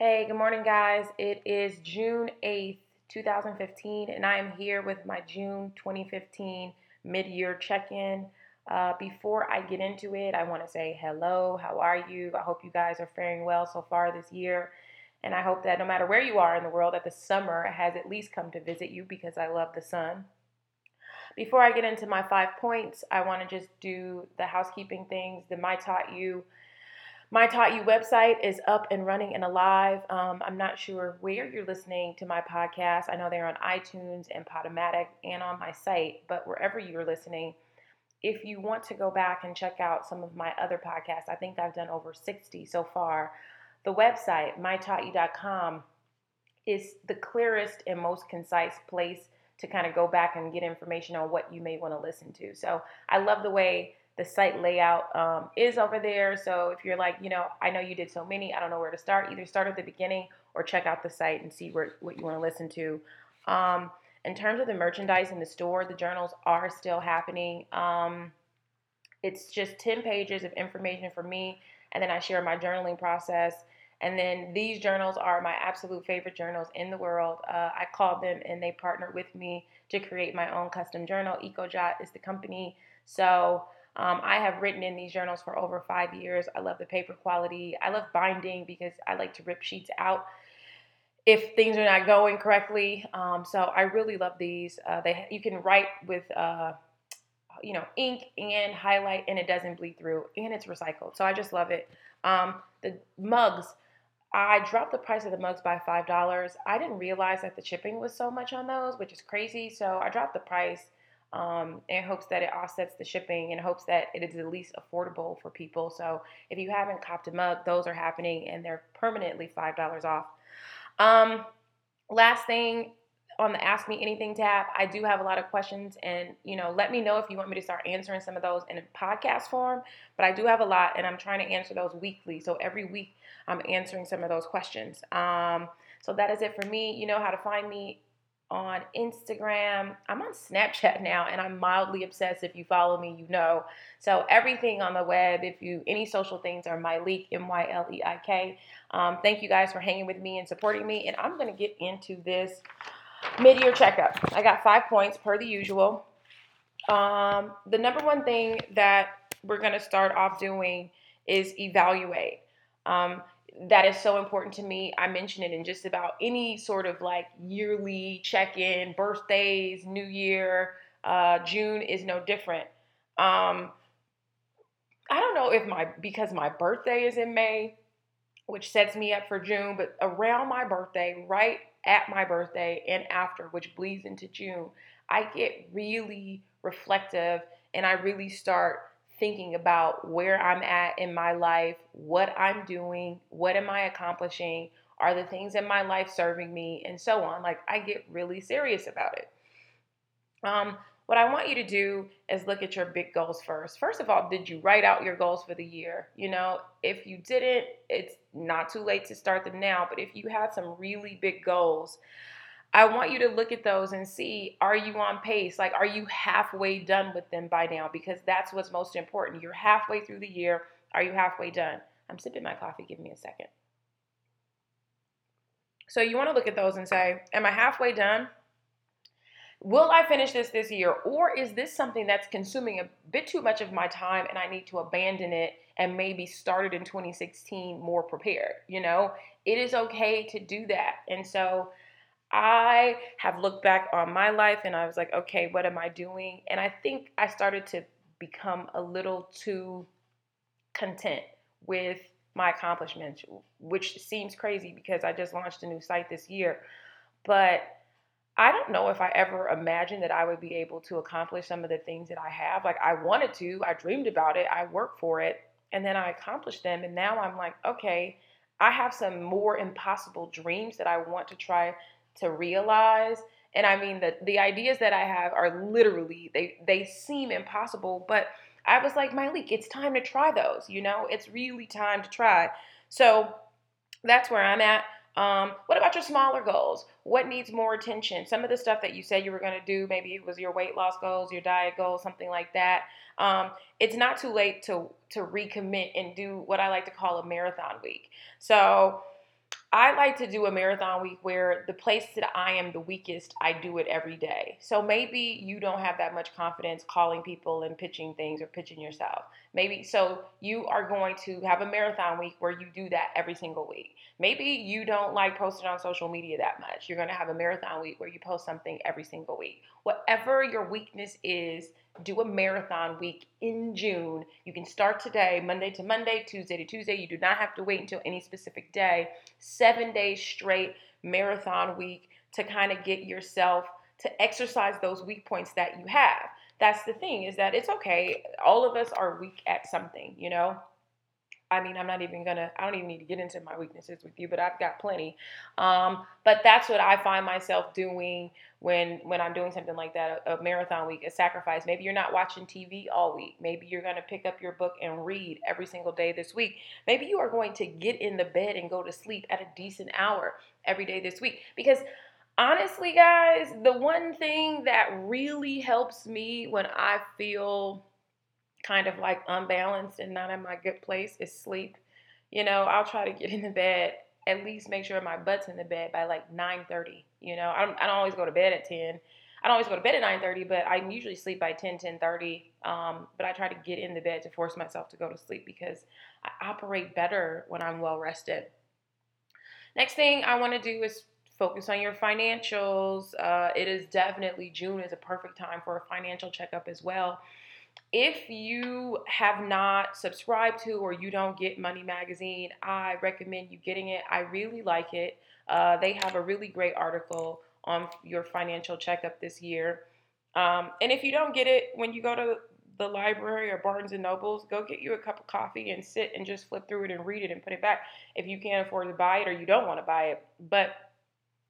Hey, good morning, guys. It is June 8th, 2015, and I am here with my June 2015 mid year check in. Uh, before I get into it, I want to say hello. How are you? I hope you guys are faring well so far this year. And I hope that no matter where you are in the world, that the summer has at least come to visit you because I love the sun. Before I get into my five points, I want to just do the housekeeping things. The My Taught You my Taught You website is up and running and alive. Um, I'm not sure where you're listening to my podcast. I know they're on iTunes and Podomatic and on my site, but wherever you're listening, if you want to go back and check out some of my other podcasts, I think I've done over 60 so far. The website, mytaughtyou.com, is the clearest and most concise place to kind of go back and get information on what you may want to listen to. So I love the way the site layout um, is over there. So if you're like, you know, I know you did so many, I don't know where to start, either start at the beginning or check out the site and see where, what you want to listen to. Um, in terms of the merchandise in the store, the journals are still happening. Um, it's just 10 pages of information for me, and then I share my journaling process. And then these journals are my absolute favorite journals in the world. Uh, I called them and they partnered with me to create my own custom journal. EcoJot is the company. So um, I have written in these journals for over five years. I love the paper quality. I love binding because I like to rip sheets out if things are not going correctly. Um, so I really love these. Uh, they you can write with uh, you know ink and highlight, and it doesn't bleed through, and it's recycled. So I just love it. Um, the mugs. I dropped the price of the mugs by five dollars. I didn't realize that the shipping was so much on those, which is crazy. So I dropped the price um, in hopes that it offsets the shipping in hopes that it is at least affordable for people. So if you haven't copped a mug, those are happening and they're permanently $5 off. Um, last thing on the Ask Me Anything tab, I do have a lot of questions and, you know, let me know if you want me to start answering some of those in a podcast form, but I do have a lot and I'm trying to answer those weekly. So every week I'm answering some of those questions. Um, so that is it for me. You know how to find me on Instagram. I'm on Snapchat now and I'm mildly obsessed. If you follow me, you know. So everything on the web, if you any social things are Myleik, M-Y-L-E-I-K. Um, thank you guys for hanging with me and supporting me. And I'm gonna get into this mid-year checkup. I got five points per the usual. Um, the number one thing that we're gonna start off doing is evaluate. Um, that is so important to me. I mention it in just about any sort of like yearly check in, birthdays, New Year. Uh, June is no different. Um, I don't know if my, because my birthday is in May, which sets me up for June, but around my birthday, right at my birthday and after, which bleeds into June, I get really reflective and I really start thinking about where I'm at in my life, what I'm doing, what am I accomplishing, are the things in my life serving me, and so on. Like I get really serious about it. Um, what I want you to do is look at your big goals first. First of all, did you write out your goals for the year? You know, if you didn't, it's not too late to start them now. But if you had some really big goals, I want you to look at those and see are you on pace? Like, are you halfway done with them by now? Because that's what's most important. You're halfway through the year. Are you halfway done? I'm sipping my coffee. Give me a second. So, you want to look at those and say, Am I halfway done? Will I finish this this year? Or is this something that's consuming a bit too much of my time and I need to abandon it and maybe start it in 2016 more prepared? You know, it is okay to do that. And so, I have looked back on my life and I was like, okay, what am I doing? And I think I started to become a little too content with my accomplishments, which seems crazy because I just launched a new site this year. But I don't know if I ever imagined that I would be able to accomplish some of the things that I have. Like I wanted to, I dreamed about it, I worked for it, and then I accomplished them. And now I'm like, okay, I have some more impossible dreams that I want to try to realize. And I mean the the ideas that I have are literally they they seem impossible, but I was like, Myleik, it's time to try those. You know, it's really time to try. So that's where I'm at. Um, what about your smaller goals? What needs more attention? Some of the stuff that you said you were going to do, maybe it was your weight loss goals, your diet goals, something like that. Um, it's not too late to to recommit and do what I like to call a marathon week. So I like to do a marathon week where the place that I am the weakest, I do it every day. So maybe you don't have that much confidence calling people and pitching things or pitching yourself. Maybe so you are going to have a marathon week where you do that every single week. Maybe you don't like posting on social media that much. You're going to have a marathon week where you post something every single week. Whatever your weakness is, do a marathon week in June. You can start today, Monday to Monday, Tuesday to Tuesday. You do not have to wait until any specific day. Seven days straight marathon week to kind of get yourself to exercise those weak points that you have. That's the thing is that it's okay. All of us are weak at something, you know? I mean, I'm not even gonna, I don't even need to get into my weaknesses with you, but I've got plenty. Um, but that's what I find myself doing when when I'm doing something like that, a, a marathon week, a sacrifice. Maybe you're not watching TV all week. Maybe you're gonna pick up your book and read every single day this week. Maybe you are going to get in the bed and go to sleep at a decent hour every day this week. Because honestly, guys, the one thing that really helps me when I feel kind of like unbalanced and not in my good place is sleep. You know, I'll try to get in the bed, at least make sure my butt's in the bed by like 9:30. You know, I don't, I don't always go to bed at 10. I don't always go to bed at 9:30, but I usually sleep by 10, 10:30. Um, but I try to get in the bed to force myself to go to sleep because I operate better when I'm well rested. Next thing I want to do is focus on your financials. Uh, it is definitely June is a perfect time for a financial checkup as well if you have not subscribed to or you don't get Money Magazine, I recommend you getting it. I really like it. Uh, they have a really great article on your financial checkup this year. Um, and if you don't get it when you go to the library or Barnes and Nobles, go get you a cup of coffee and sit and just flip through it and read it and put it back if you can't afford to buy it or you don't want to buy it. But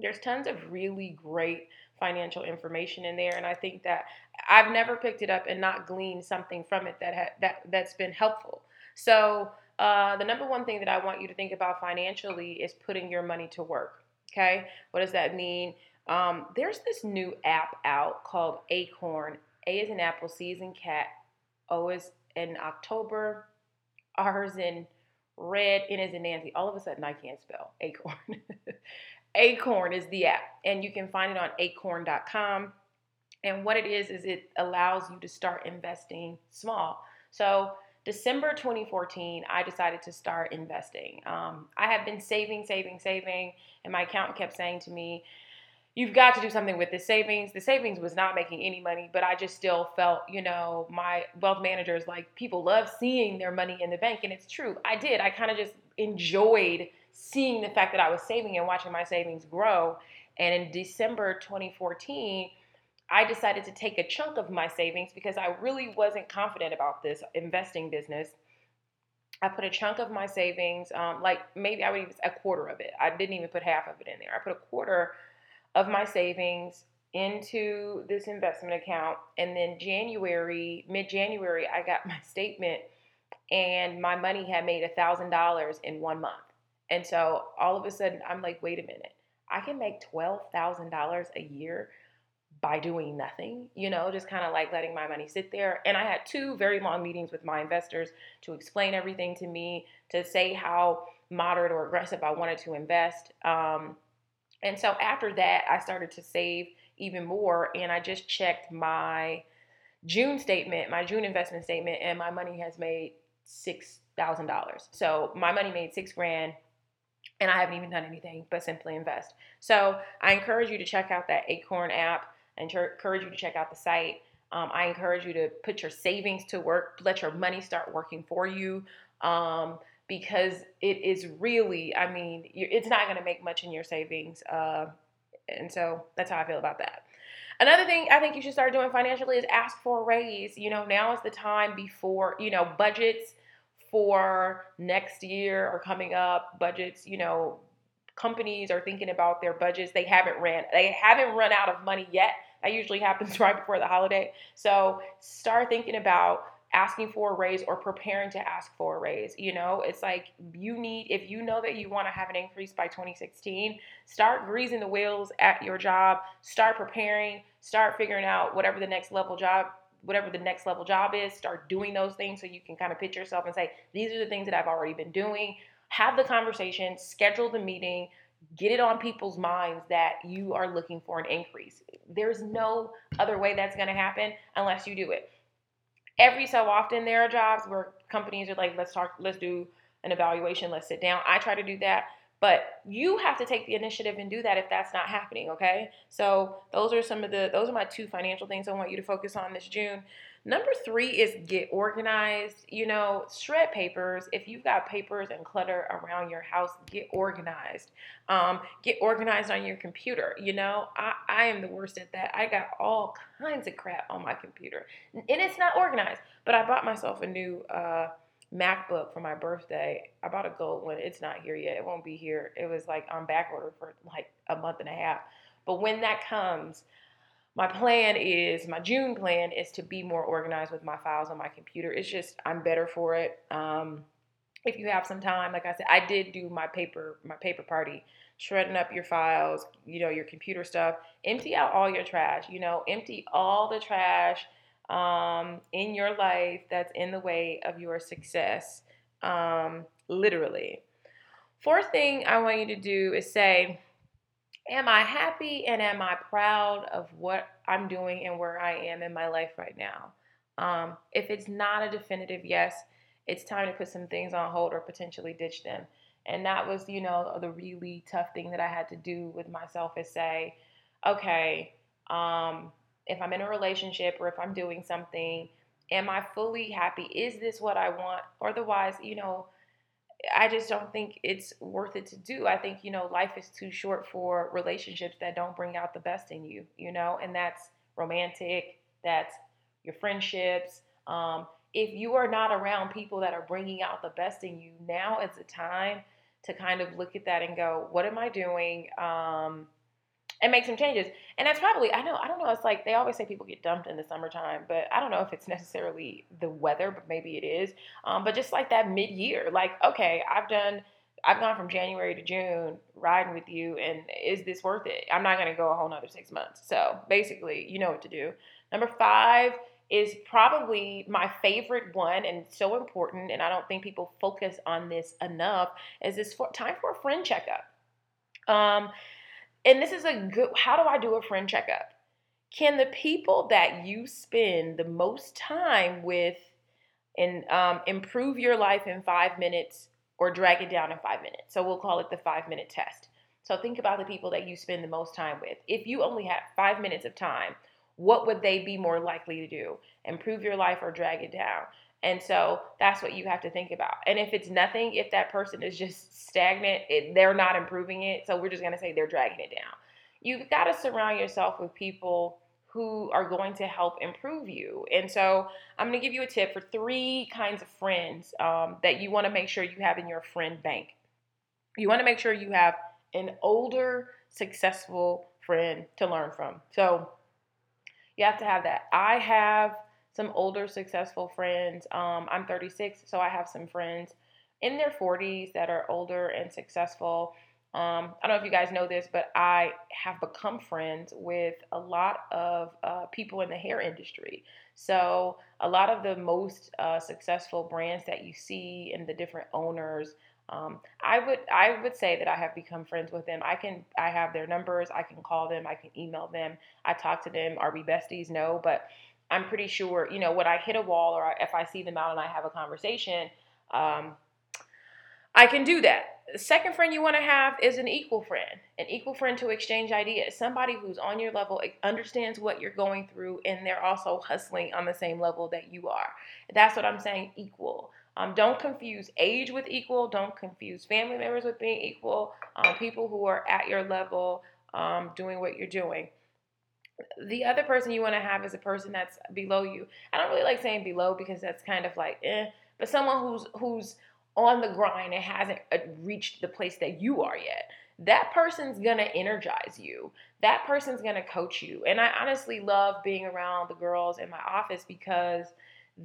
there's tons of really great financial information in there and i think that i've never picked it up and not gleaned something from it that ha- that that's been helpful. So uh, the number one thing that i want you to think about financially is putting your money to work okay? What does that mean? Um, there's this new app out called acorn. A is in apple c is in cat o is in october r is in red n is in nancy. All of a sudden i can't spell acorn. Acorn is the app, and you can find it on acorn.com. And what it is, is it allows you to start investing small. So, December 2014, I decided to start investing. Um, I have been saving, saving, saving, and my accountant kept saying to me, You've got to do something with the savings. The savings was not making any money, but I just still felt, you know, my wealth managers like people love seeing their money in the bank. And it's true. I did. I kind of just enjoyed seeing the fact that I was saving and watching my savings grow. And in December 2014, I decided to take a chunk of my savings because I really wasn't confident about this investing business. I put a chunk of my savings, um, like maybe I would even a quarter of it. I didn't even put half of it in there. I put a quarter of my savings into this investment account, and then January, mid January, I got my statement, and my money had made a thousand dollars in one month. And so all of a sudden, I'm like, wait a minute, I can make $12,000 a year by doing nothing, you know, just kind of like letting my money sit there. And I had two very long meetings with my investors to explain everything to me, to say how moderate or aggressive I wanted to invest. Um, and so after that, I started to save even more. And I just checked my June statement, my June investment statement, and my money has made six thousand dollars. So my money made six grand and I haven't even done anything but simply invest. So I encourage you to check out that Acorn app. I encourage you to check out the site. Um, I encourage you to put your savings to work, let your money start working for you. Um, because it is really, I mean, it's not going to make much in your savings. Uh, and so that's how I feel about that. Another thing I think you should start doing financially is ask for a raise. You know, now is the time before, you know, budgets for next year are coming up budgets you know companies are thinking about their budgets they haven't ran they haven't run out of money yet. That usually happens right before the holiday. So start thinking about asking for a raise or preparing to ask for a raise you know? It's like you need if you know that you want to have an increase by 2016 start greasing the wheels at your job start preparing start figuring out whatever the next level job whatever the next level job is, start doing those things so you can kind of pitch yourself and say, these are the things that I've already been doing. Have the conversation, schedule the meeting, get it on people's minds that you are looking for an increase. There's no other way that's going to happen unless you do it. Every so often, there are jobs where companies are like, let's talk, let's do an evaluation, let's sit down. I try to do that. But you have to take the initiative and do that if that's not happening, okay? So those are some of the those are my two financial things I want you to focus on this June. Number three is get organized. You know, shred papers. If you've got papers and clutter around your house, get organized. Um, get organized on your computer. You know, I, I am the worst at that. I got all kinds of crap on my computer, and it's not organized. But I bought myself a new uh, MacBook for my birthday. I bought a gold one. It's not here yet. It won't be here. It was like on back order for like a month and a half. But when that comes, my plan is my June plan is to be more organized with my files on my computer. It's just I'm better for it. Um, if you have some time, like I said, I did do my paper my paper party, shredding up your files, you know, your computer stuff. Empty out all your trash. You know, empty all the trash um, in your life that's in the way of your success. Um, literally. Fourth thing I want you to do is say, am I happy and am I proud of what I'm doing and where I am in my life right now? Um, if it's not a definitive yes, it's time to put some things on hold or potentially ditch them. And that was, you know, the really tough thing that I had to do with myself is say, okay, um, if I'm in a relationship or if I'm doing something, am I fully happy? Is this what I want? Otherwise, you know, I just don't think it's worth it to do. I think, you know, life is too short for relationships that don't bring out the best in you, you know, and that's romantic, that's your friendships. Um, if you are not around people that are bringing out the best in you, now is the time to kind of look at that and go, what am I doing? Um, and make some changes. And that's probably I know I don't know. It's like they always say people get dumped in the summertime, but I don't know if it's necessarily the weather, but maybe it is. Um, but just like that mid year, like okay, I've done. I've gone from January to June riding with you, and is this worth it? I'm not going to go a whole nother six months. So basically, you know what to do. Number five is probably my favorite one and so important, and I don't think people focus on this enough. Is this for, time for a friend checkup? Um, and this is a good how do I do a friend checkup? Can the people that you spend the most time with and um, improve your life in five minutes or drag it down in five minutes? So we'll call it the five minute test. So think about the people that you spend the most time with. If you only had five minutes of time, what would they be more likely to do? Improve your life or drag it down? And so that's what you have to think about. And if it's nothing, if that person is just stagnant, it, they're not improving it. So we're just going to say they're dragging it down. You've got to surround yourself with people who are going to help improve you. And so I'm going to give you a tip for three kinds of friends um, that you want to make sure you have in your friend bank. You want to make sure you have an older, successful friend to learn from. So you have to have that. I have some older successful friends. Um, I'm 36, so I have some friends in their 40s that are older and successful. Um, I don't know if you guys know this, but I have become friends with a lot of uh, people in the hair industry. So, a lot of the most uh, successful brands that you see and the different owners, um, I would I would say that I have become friends with them. I can I have their numbers. I can call them. I can email them. I talk to them. Are we besties? No, but I'm pretty sure, you know, when I hit a wall or if I see them out and I have a conversation, um, I can do that. The second friend you want to have is an equal friend, an equal friend to exchange ideas, somebody who's on your level, understands what you're going through, and they're also hustling on the same level that you are. That's what I'm saying, equal. Um, don't confuse age with equal. Don't confuse family members with being equal. Um, people who are at your level um, doing what you're doing the other person you want to have is a person that's below you. I don't really like saying below because that's kind of like eh, but someone who's who's on the grind and hasn't uh, reached the place that you are yet. That person's to energize you. That person's to coach you. And I honestly love being around the girls in my office because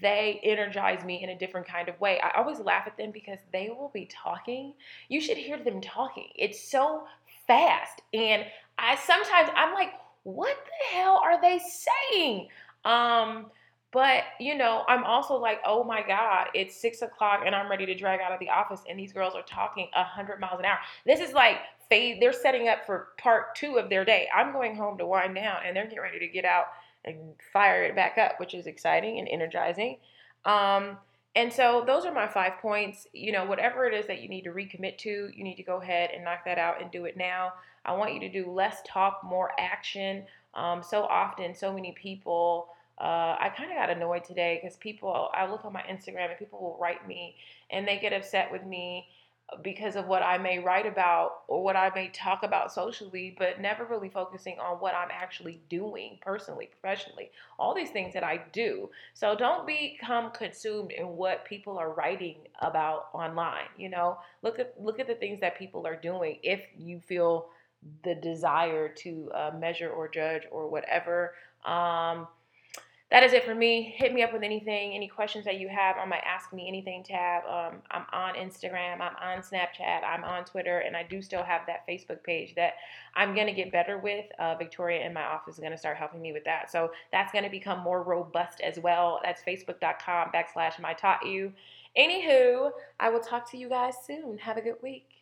they energize me in a different kind of way. I always laugh at them because they will be talking. You should hear them talking. It's so fast. And I sometimes I'm like, what the hell are they saying? Um, But, you know, I'm also like, oh my God, it's six o'clock and I'm ready to drag out of the office and these girls are talking a 100 miles an hour. This is like, fade, they're setting up for part two of their day. I'm going home to wind down and they're getting ready to get out and fire it back up, which is exciting and energizing. Um, and so those are my five points. You know, whatever it is that you need to recommit to, you need to go ahead and knock that out and do it now. I want you to do less talk, more action. Um, so often, so many people uh, I kind of got annoyed today because people, I look on my Instagram and people will write me and they get upset with me because of what I may write about or what I may talk about socially, but never really focusing on what I'm actually doing personally, professionally, all these things that I do. So don't become consumed in what people are writing about online. You know, look at look at the things that people are doing. If you feel the desire to uh, measure or judge or whatever. Um, that is it for me. Hit me up with anything, any questions that you have on my Ask Me Anything tab. Um, I'm on Instagram, I'm on Snapchat, I'm on Twitter, and I do still have that Facebook page that I'm going to get better with. Uh, Victoria in my office is going to start helping me with that. So that's going to become more robust as well. That's facebook.com backslash my taught you. Anywho, I will talk to you guys soon. Have a good week.